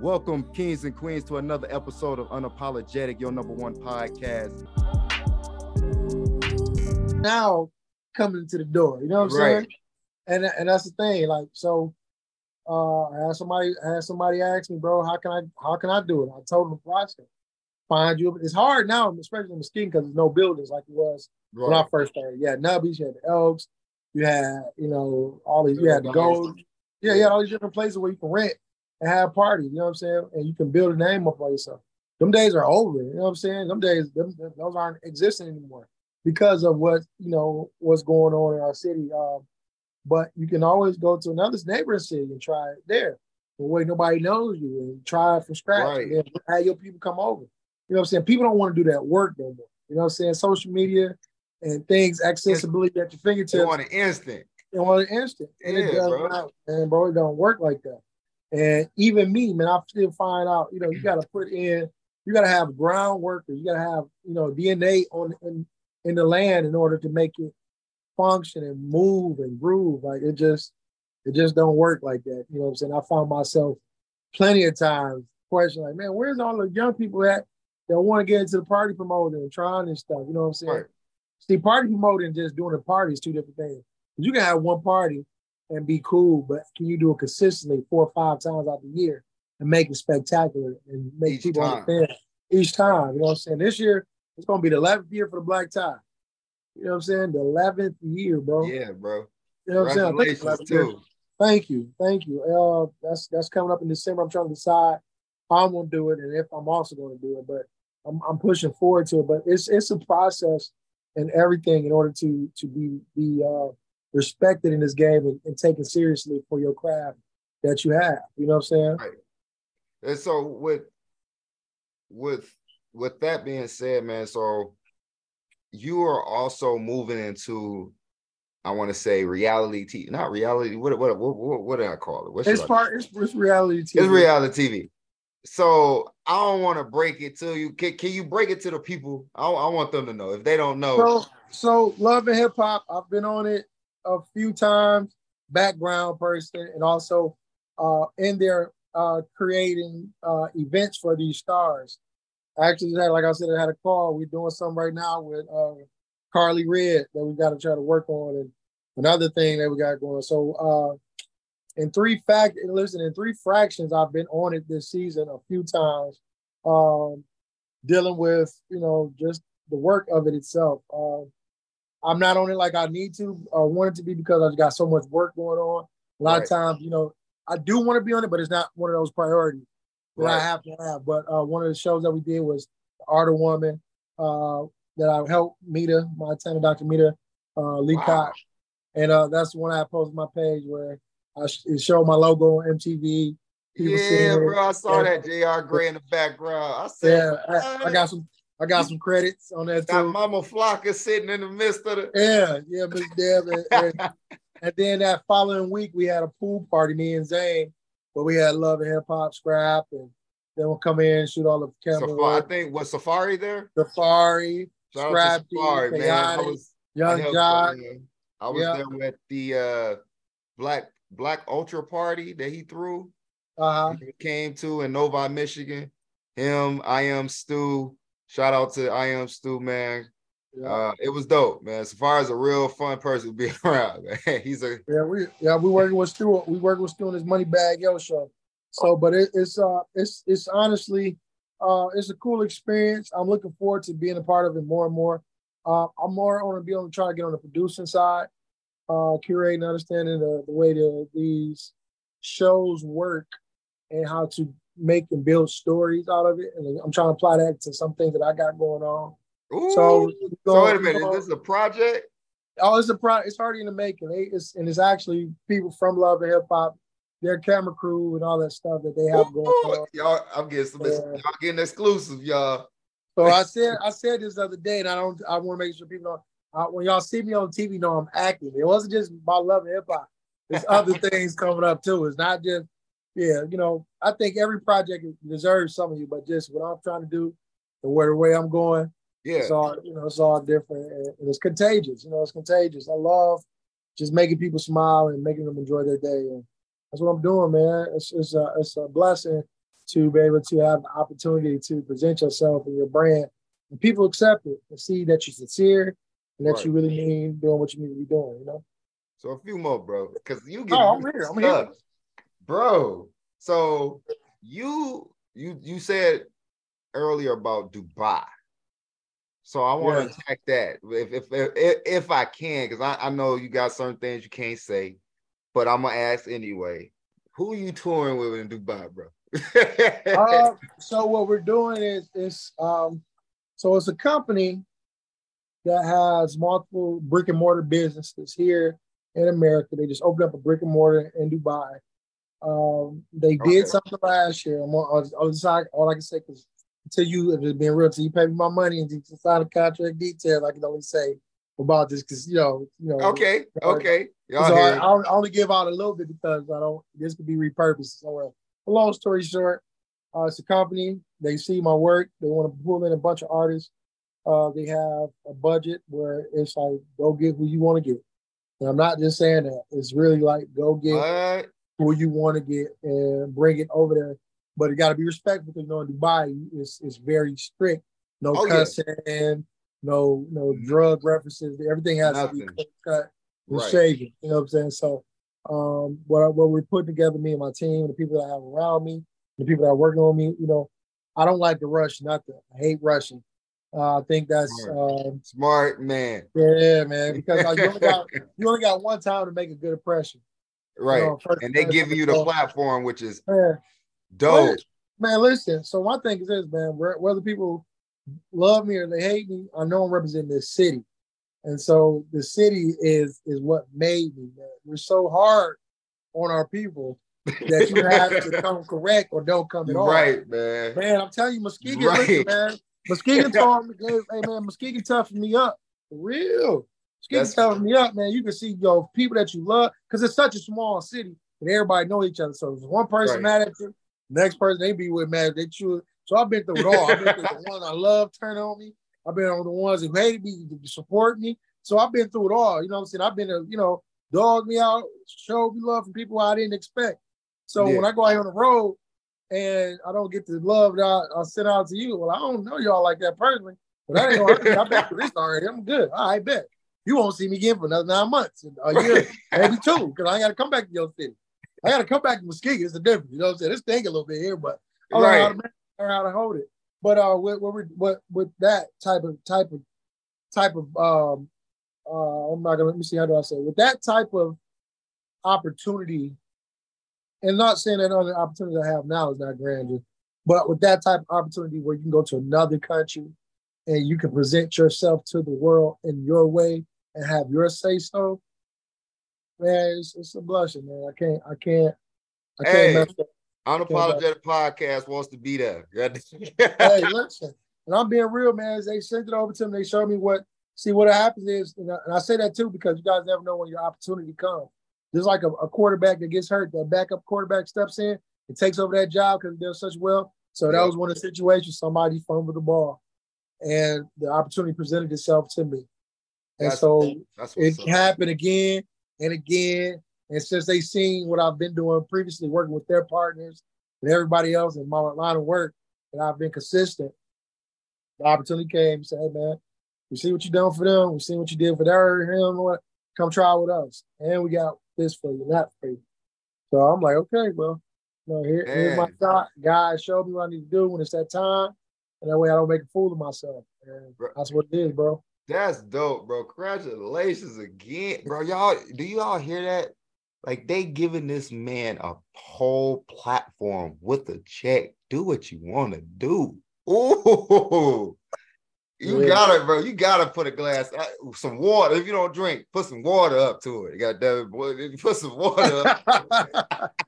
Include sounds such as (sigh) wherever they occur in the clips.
Welcome, kings and queens, to another episode of Unapologetic, your number one podcast. Now coming to the door, you know what I'm Right. saying? And and that's the thing. Like, so uh I had somebody I had somebody ask me, bro, how can I how can I do it? I told them the process. Find you. It's hard now, especially in Muskegon, because there's no buildings like it was when I first started. Yeah, Nubbies, you had the Elks, you had, you know, all these, you had the Gold. Yeah, you had all these different places where you can rent and have parties, you know what I'm saying? And you can build a name up for yourself. Them days are over, you know what I'm saying? Them days, them, those aren't existing anymore because of what, you know, what's going on in our city. Um, but you can always go to another neighboring city and try it there. The way nobody knows you and try it from scratch. Right. And have your people come over. You know what I'm saying? People don't want to do that work no more. You know what I'm saying? Social media and things, accessibility at your fingertips You want an instant. in one instant. And it Yeah, does bro. not, and bro, it don't work like that. And even me, man, I still find out, you know, you gotta put in, you gotta have groundwork, workers, you gotta have, you know, DNA on in, in the land in order to make it function and move and groove. Like it just, it just don't work like that. You know what I'm saying? I found myself plenty of times questioning, like, man, where's all the young people at that want to get into the party promoting and trying this stuff? You know what I'm saying? Right. See, party promoting and just doing a party is two different things. You can have one party and be cool, but can you do it consistently four or five times out the year and make it spectacular and make Each people time. understand each time? You know what I'm saying? This year it's gonna be the 11th year for the black tie. You know what I'm saying? The 11th year, bro. Yeah, bro. You know what I'm saying? I think it's Congratulations 11th year. too. Thank you, thank you. Uh, that's that's coming up in December. I'm trying to decide how I'm gonna do it and if I'm also gonna do it, but I'm I'm pushing forward to it. But it's it's a process and everything in order to to be be uh, respected in this game and, and taken seriously for your craft that you have. You know what I'm saying? Right. And so with with with that being said, man, so you are also moving into I want to say reality TV, not reality. What what what what, what did I call it? It's part. It's, it's reality TV. It's reality TV. So I don't want to break it to you. Can, can you break it to the people? I, I want them to know if they don't know. So, so love and hip hop. I've been on it a few times. Background person, and also uh, in there uh, creating uh, events for these stars. I actually had, like I said, I had a call. We're doing something right now with uh, Karlie Redd that we got to try to work on, and another thing that we got going. So, uh, in three fact, listen, in three fractions, I've been on it this season a few times, um, dealing with you know just the work of it itself. Um, I'm not on it like I need to or want it to be because I've got so much work going on. A lot Right. of times, you know, I do want to be on it, but it's not one of those priorities that I have to have. But uh, one of the shows that we did was The Art of Woman uh, that I helped Mita, Montana Dr. Mita uh, Lee Wow. And uh, that's when I posted my page where I sh- showed my logo on MTV. people Yeah, bro. I saw Yeah. that Jr. Gray in the background. I said, Yeah, I, I got some I got some credits on that got too. Mama Flocka sitting in the midst of the. Yeah, yeah, Miss Deb. And, and, (laughs) and then that following week, we had a pool party, me and Zane, where we had Love and Hip Hop Scrap, and then we'll come in and shoot all the camera Safaree, I think was Safaree there. Safaree, Shout Scrappy, Safaree, man. I was, Young helped, Jock. uh, I was Yeah. there with the uh, Black Black Ultra Party that he threw. Uh-huh. he came to in Novi, Michigan. Him, I am Stu. Shout out to I am Stu, man. Yeah. Uh, it was dope, man. Safaree's a real fun person to be (laughs) around, man. (laughs) He's a Yeah, we yeah we working with Stu. We working with Stu on his Moneybagg Yo show. So, but it, it's uh it's it's honestly uh it's a cool experience. I'm looking forward to being a part of it more and more. Uh, I'm more on to be on trying to get on the producing side, uh, curating, understanding the, the way that these shows work and how to make and build stories out of it. And I'm trying to apply that to some things that I got going on. Ooh. So, So, wait a minute, is this a project? Oh, it's a pro. It's already in the making. They- It's and it's actually people from Love and Hip Hop, their camera crew and all that stuff that they have going on. y'all, I'm getting some. Yeah. Y'all getting exclusive, y'all. So I said, I said this the other day, and I don't. I want to make sure people know uh, when y'all see me on TV, know I'm acting. It wasn't just about Love and Hip Hop. There's other (laughs) things coming up too. It's not just, yeah, you know. I think every project deserves some of you, but just what I'm trying to do, and where the way I'm going, Yeah. it's all you know. It's all different, and, and it's contagious. You know, it's contagious. I love just making people smile and making them enjoy their day, and that's what I'm doing, man. It's it's a it's a blessing to be able to have the opportunity to present yourself and your brand, and people accept it and see that you're sincere and that Right. you really mean doing what you need to be doing. You know. So a few more, bro, because you get Oh, I'm here. I'm here. Bro. So you you you said earlier about Dubai. So I want to attack that if if if, if I can, because I, I know you got certain things you can't say, but I'm gonna ask anyway. Who you touring with in Dubai, bro? (laughs) Uh, so what we're doing is is um, so it's a company that has multiple brick and mortar businesses here in America. They just opened up a brick and mortar in Dubai. Um, they Okay. did something last year. I'm on, I'll, I'll all I can say because until you, if it's being real, until you pay me my money and you sign a contract details, I can only say about this because you know, you know. okay, okay. Y'all So I. I'll only give out a little bit because I don't. This could be repurposed somewhere. Long story short, uh, it's a company. They see my work. They want to pull in a bunch of artists. Uh, they have a budget where it's like go get who you want to get. And I'm not just saying that. It's really like go get What? Who you want to get and bring it over there. But it got to be respectful because you know in Dubai it's it's very strict. No Oh, yeah. cussing, no no drug references. Everything has to be cut and Right. shaken. You know what I'm saying? So um what I, what we're putting together, me and my team, the people that I have around me, the people that are working on me, you know, I don't like to rush nothing. I hate rushing. Uh, I think that's um, Smart man. yeah, man, because like, you only got (laughs) you only got one time to make a good impression. You Right. know, first And they give you the platform, which is Yeah. dope. Man, listen. So my thing is this, man. Whether people love me or they hate me, I know I'm representing this city, and so the city is is what made me. Man, we're so hard on our people that you have to (laughs) come correct or don't come at all. right, man. Man, I'm telling you, Muskegon, Right. listen, man. Muskegon (laughs) told me, hey, hey, man, Muskegon toughened me up. For real. That's- toughened me up, man. You can see yo people that you love because it's such a small city that everybody know each other. So if one person Right. mad at you, next person they be with mad they choose. So I've been through it all. I've been through the (laughs) ones I love turn on me. I've been on the ones who hated me to support me. So I've been through it all. You know what I'm saying? I've been, a, you know, dog me out, showed me love from people I didn't expect. So Yeah. when I go out on the road and I don't get the love that I, I sent out to you, well, I don't know y'all like that personally, but I ain't gonna. I've (laughs) been through this already. I'm good. I bet. You won't see me again for another nine months, a year, (laughs) maybe two, because I got to come back to your city. I got to come back to Muskegon. It's a difference. You know what I'm saying? It's stink a little bit here, but I how Right. to learn how to hold it. But uh, with with, with with that type of type of type of um, uh, I'm not gonna let me see how do I say it. with that type of opportunity, and not saying that other opportunity I have now is not grandeur, but with that type of opportunity where you can go to another country and you can present yourself to the world in your way and have your say so, man, it's, it's a blessing, man. I can't, I can't, I can't Hey. mess up. Unapologetic podcast wants to be there. (laughs) hey, listen, and I'm being real, man. As They sent it over to me. They showed me what. See what happens is, and I, and I say that too because you guys never know when your opportunity comes. Just like a, a quarterback that gets hurt, that backup quarterback steps in and takes over that job because he does such well. So that was one of the situations. Somebody fumbled the ball, and the opportunity presented itself to me. And That's- so That's it up. happened again and again. And since they seen what I've been doing previously, working with their partners and everybody else in my line of work, and I've been consistent, the opportunity came. Said, "Hey man, we see what you done for them. We see what you did for their him. What? Come try with us, and we got this for you, that for you." So I'm like, okay, well, you know, here, here's my shot. God showed me what I need to do when it's that time, and that way I don't make a fool of myself. And that's what it is, bro. That's dope, bro. Congratulations again, bro. Y'all, do you all hear that? Like they giving this man a whole platform with a check. Do what you want to do. Ooh, you Yeah. got it, bro. You gotta put a glass, uh, some water. If you don't drink, put some water up to it. You got that boy. Put some water. up. (laughs)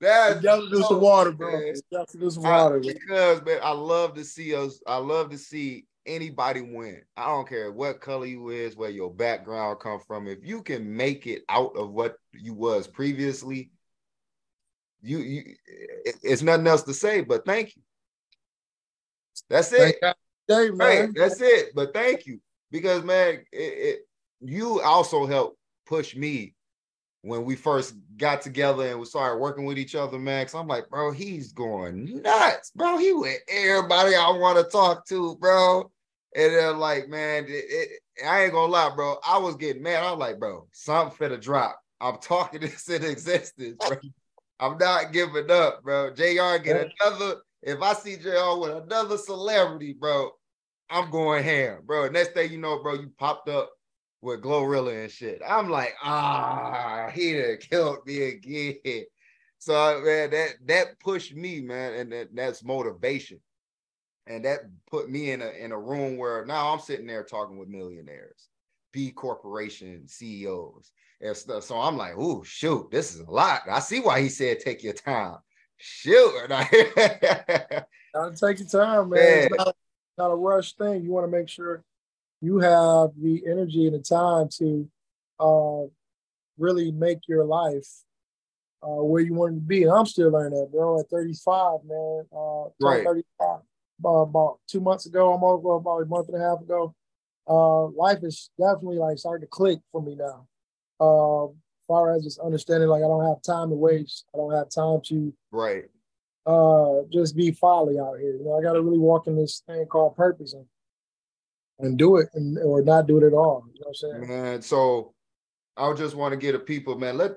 That's Definitely do some water, bro. Definitely do some water, because man, I love to see us. I love to see anybody win. I don't care what color you is, where your background come from. If you can make it out of what you was previously, you you it- it's nothing else to say but thank you. That's it. Thank God. Hey, man. that's it. But thank you because man, it, it you also help push me when we first got together and we started working with each other, Max. I'm like, bro, he's going nuts, bro. He with everybody I want to talk to, bro. And then like, man, it, it, I ain't gonna lie, bro. I was getting mad. I'm like, bro, something finna drop. I'm talking (laughs) this in existence, bro. I'm not giving up, bro. JR get another. If I see JR with another celebrity, bro, I'm going ham, bro. Next thing you know, bro, you popped up with Glorilla and shit. I'm like, ah, he done killed me again. So man, that that pushed me, man, and that, that's motivation. And that put me in a in a room where now I'm sitting there talking with millionaires, B corporation CEOs and stuff. So I'm like, oh shoot, this is a lot. I see why he said take your time. Shoot. (laughs) Gotta take your time, man. Yeah. It's not, not a rush thing. You want to make sure you have the energy and the time to uh, really make your life uh, where you want to be. And I'm still learning that, bro. At 35, man. Uh, right. 35 uh, about two months ago, I'm over about a month and a half ago. Uh, life is definitely like starting to click for me now. Uh, as far as just understanding, like I don't have time to waste. I don't have time to right. Uh, just be folly out here. You know, I got to really walk in this thing called purpose and and do it and or not do it at all. You know what I'm saying? Man, so I just want to get a people, man. Let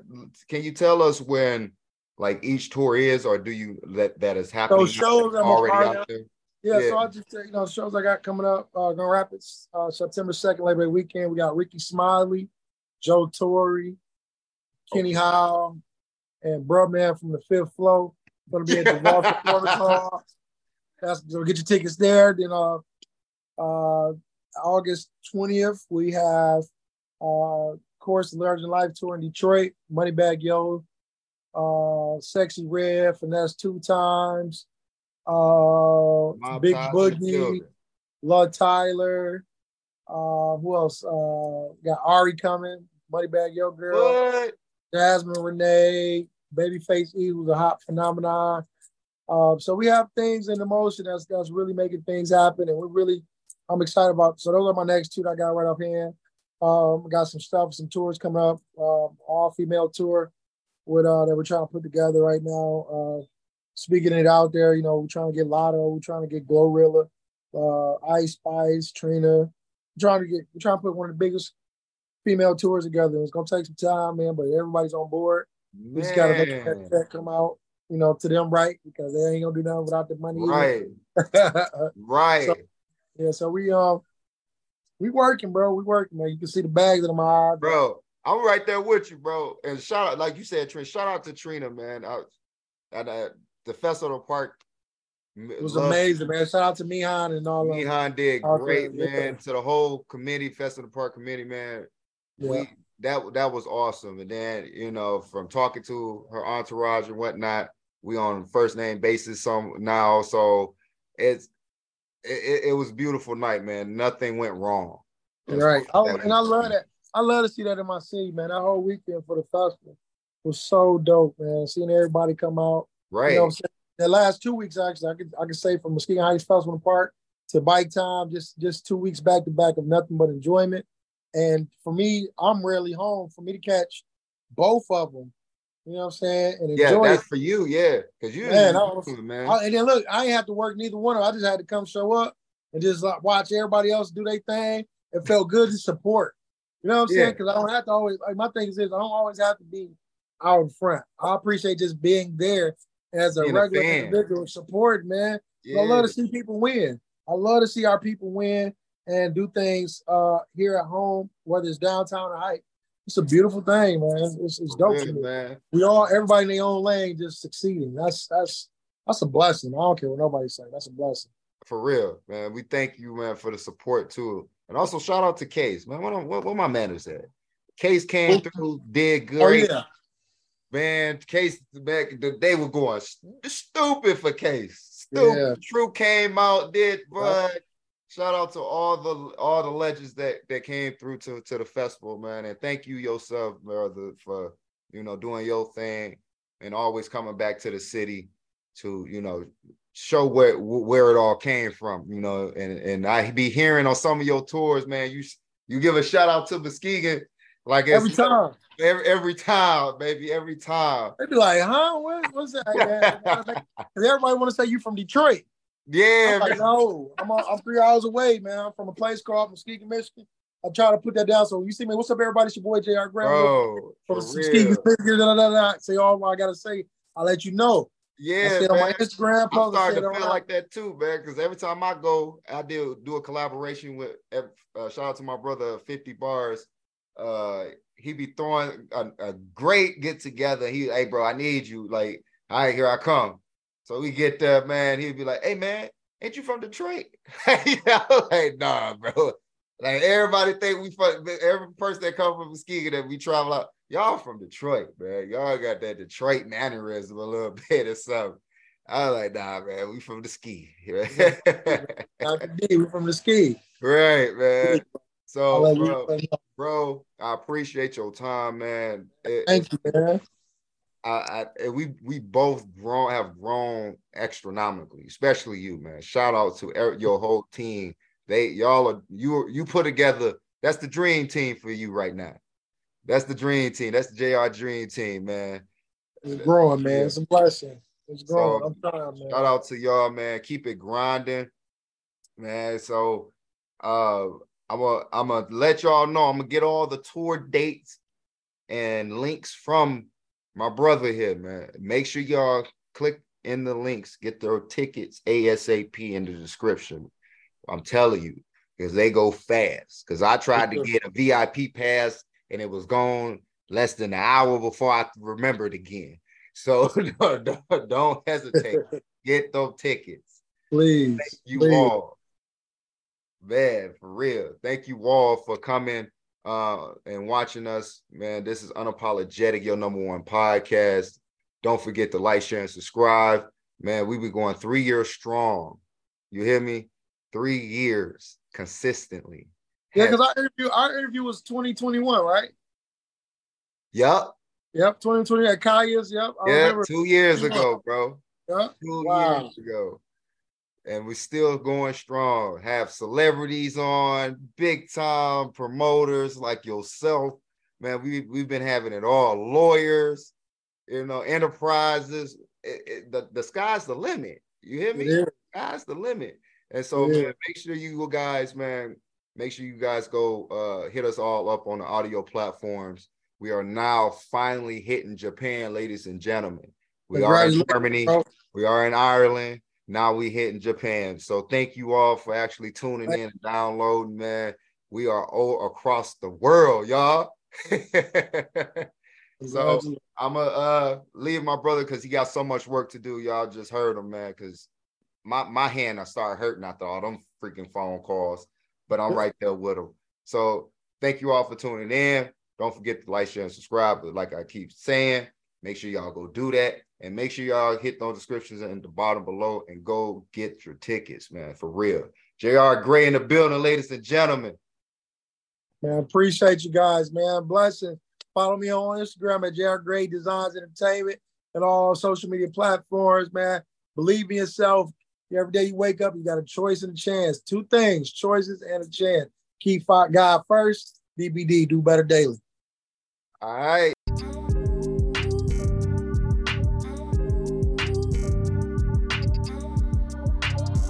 can you tell us when like each tour is, or do you let that is happening? So shows already out there. Yeah, yeah, so I just you know shows I got coming up. Uh, Grand Rapids, uh, September second, Labor Day weekend. We got Rickey Smiley, Joe Torry, Kenny okay. Howe, and Man from the Fifth Flow. Going to be at the Walter (laughs) Protocol. That's so get your tickets there. Then uh, uh, August 20th, we have, uh, of course, the Larger Life Tour in Detroit, Moneybagg Yo, uh, Sexyy Red, Finesse2Tymes, uh, Big Boogie, Love Tyler, uh, who else? Uh, got Ari coming, Moneybagg Yo Girl, what? Jasmine Renee, Babyface E, who's a hot phenomenon. Uh, so we have things in the motion that's that's really making things happen, and we're really I'm excited about. So those are my next two that I got right off hand. Um, got some stuff, some tours coming up. Um, all female tour with uh that we're trying to put together right now. Uh, speaking it out there, you know, we're trying to get Latto, we're trying to get Glorilla, uh, Ice Spice, Trina. We're trying to get, we're trying to put one of the biggest female tours together. It's gonna take some time, man, but everybody's on board. Man. We just gotta make that check come out, you know, to them right because they ain't gonna do nothing without the money. Right. (laughs) right. So, yeah, so we um we working, bro. We working, man. You can see the bags in my eyes. Bro, I'm right there with you, bro. And shout out, like you said, Trina, shout out to Trina, man. I, at uh, the festival park. It was love, amazing, man. Shout out to Mihan and all of Mihan did great, there. man. Yeah. To the whole committee, Festival Park committee, man. Yeah. We that that was awesome. And then, you know, from talking to her entourage and whatnot, we on first name basis some now. So it's it, it was beautiful night, man. Nothing went wrong. Right. I, oh, and I love that. I love to see that in my city, man. That whole weekend for the festival was so dope, man. Seeing everybody come out. Right. You know the last two weeks, actually, I could I could say from Muskegon Heights Festival Park to bike time, just just two weeks back to back of nothing but enjoyment. And for me, I'm rarely home. For me to catch both of them you know what I'm saying? And yeah, that's it. for you, yeah. Because you man, I was, man. I, and then look, I ain't have to work neither one of them. I just had to come show up and just like watch everybody else do their thing. It felt good to support. You know what I'm yeah. saying? Because I don't have to always like my thing is this, I don't always have to be out in front. I appreciate just being there as a being regular a individual support, man. Yeah. I love to see people win. I love to see our people win and do things uh here at home, whether it's downtown or height it's a beautiful thing, man. It's, it's dope. Man. We all everybody in their own lane just succeeding. That's that's that's a blessing. I don't care what nobody say. That's a blessing. For real, man. We thank you, man, for the support too. And also shout out to Case, man. What, what, what my manners at? Case came oh. through, did good. Oh, yeah. Man, Case back they were going stupid for Case. Stupid. Yeah. True came out, did but shout out to all the all the legends that that came through to to the festival, man. And thank you yourself, brother, for you know doing your thing and always coming back to the city to you know show where where it all came from, you know. And and I be hearing on some of your tours, man. You you give a shout out to Muskegon Like every time. Every, every time, baby, every time. They be like, huh? What, what's that? (laughs) everybody want to say you from Detroit. Yeah. I'm like, no, I'm, I'm three hours away, man. I'm from a place called Muskegon, Michigan. I try to put that down. So you see me, what's up, everybody? It's your boy JR Graham. Bro, from Muskegon, Michigan. Da, da, da, Say all I gotta say. I'll let you know. Yeah, man. on my Instagram post. I'm starting to feel like that too, man. Because every time I go, I do do a collaboration with. Uh, shout out to my brother, Fifty Bars. Uh, he be throwing a, a great get together. He, hey, bro, I need you. Like, all right, here I come. So we get there, man. He'd be like, hey, man, ain't you from Detroit? (laughs) you know, like, nah, bro. Like everybody think we from every person that come from Muskegon that we travel out. Y'all from Detroit, man. Y'all got that Detroit mannerism a little (laughs) bit or something. I was like, nah, man, we from the ski. (laughs) D, we from the ski. Right, man. So, bro, bro, I appreciate your time, man. It, Thank you, man. I, I, we we both grown have grown astronomically, especially you, man. Shout out to your (laughs) whole team. They y'all are you you put together. That's the dream team for you right now. That's the dream team. That's the JR dream team, man. It's growing, man. It's a blessing. It's growing. So, I'm trying, man. Shout out to y'all, man. Keep it grinding, man. So uh I'm gonna I'm gonna let y'all know. I'm gonna get all the tour dates and links from my brother here, man. Make sure y'all click in the links, get their tickets ASAP in the description. I'm telling you, because they go fast. Because I tried to get a VIP pass and it was gone less than an hour before I remembered again. So (laughs) don't, don't hesitate. (laughs) Get those tickets. Please. Thank you please. all. Man, for real. Thank you all for coming uh, and watching us. Man, this is Unapologetic, your number one podcast. Don't forget to like, share, and subscribe. Man, we be going three years strong. You hear me? Three years consistently. Yeah, because our interview, our interview was 2021, right? Yep. Yep, 2020 at Kaya's. Yep. I yeah, two years ago, bro. Yep. Two wow. years ago and we're still going strong. Have celebrities on, big time promoters like yourself. Man, we, we've been having it all. Lawyers, you know, enterprises. It, it, the, the sky's the limit. You hear me? Yeah. Sky's the limit. And so, yeah. man, make sure you guys, man, make sure you guys go uh, hit us all up on the audio platforms. We are now finally hitting Japan, ladies and gentlemen. We are in Germany. We are in Ireland. Now we hitting Japan. So thank you all for actually tuning in and downloading, man. We are all across the world, y'all. (laughs) so I'm gonna uh, leave my brother because he got so much work to do. Y'all just heard him, man. Because my my hand I started hurting after all them freaking phone calls, but I'm right there with him. So thank you all for tuning in. Don't forget to like, share, and subscribe. But like I keep saying, make sure y'all go do that. And make sure y'all hit those descriptions in the bottom below and go get your tickets, man, for real. JR Gray in the building, ladies and gentlemen. Man, appreciate you guys, man. Blessing. Follow me on Instagram at JR Gray Designs Entertainment and all social media platforms, man. Believe in yourself. Every day you wake up, you got a choice and a chance. Two things, choices and a chance. Keep God first. DBD, do better daily. All right.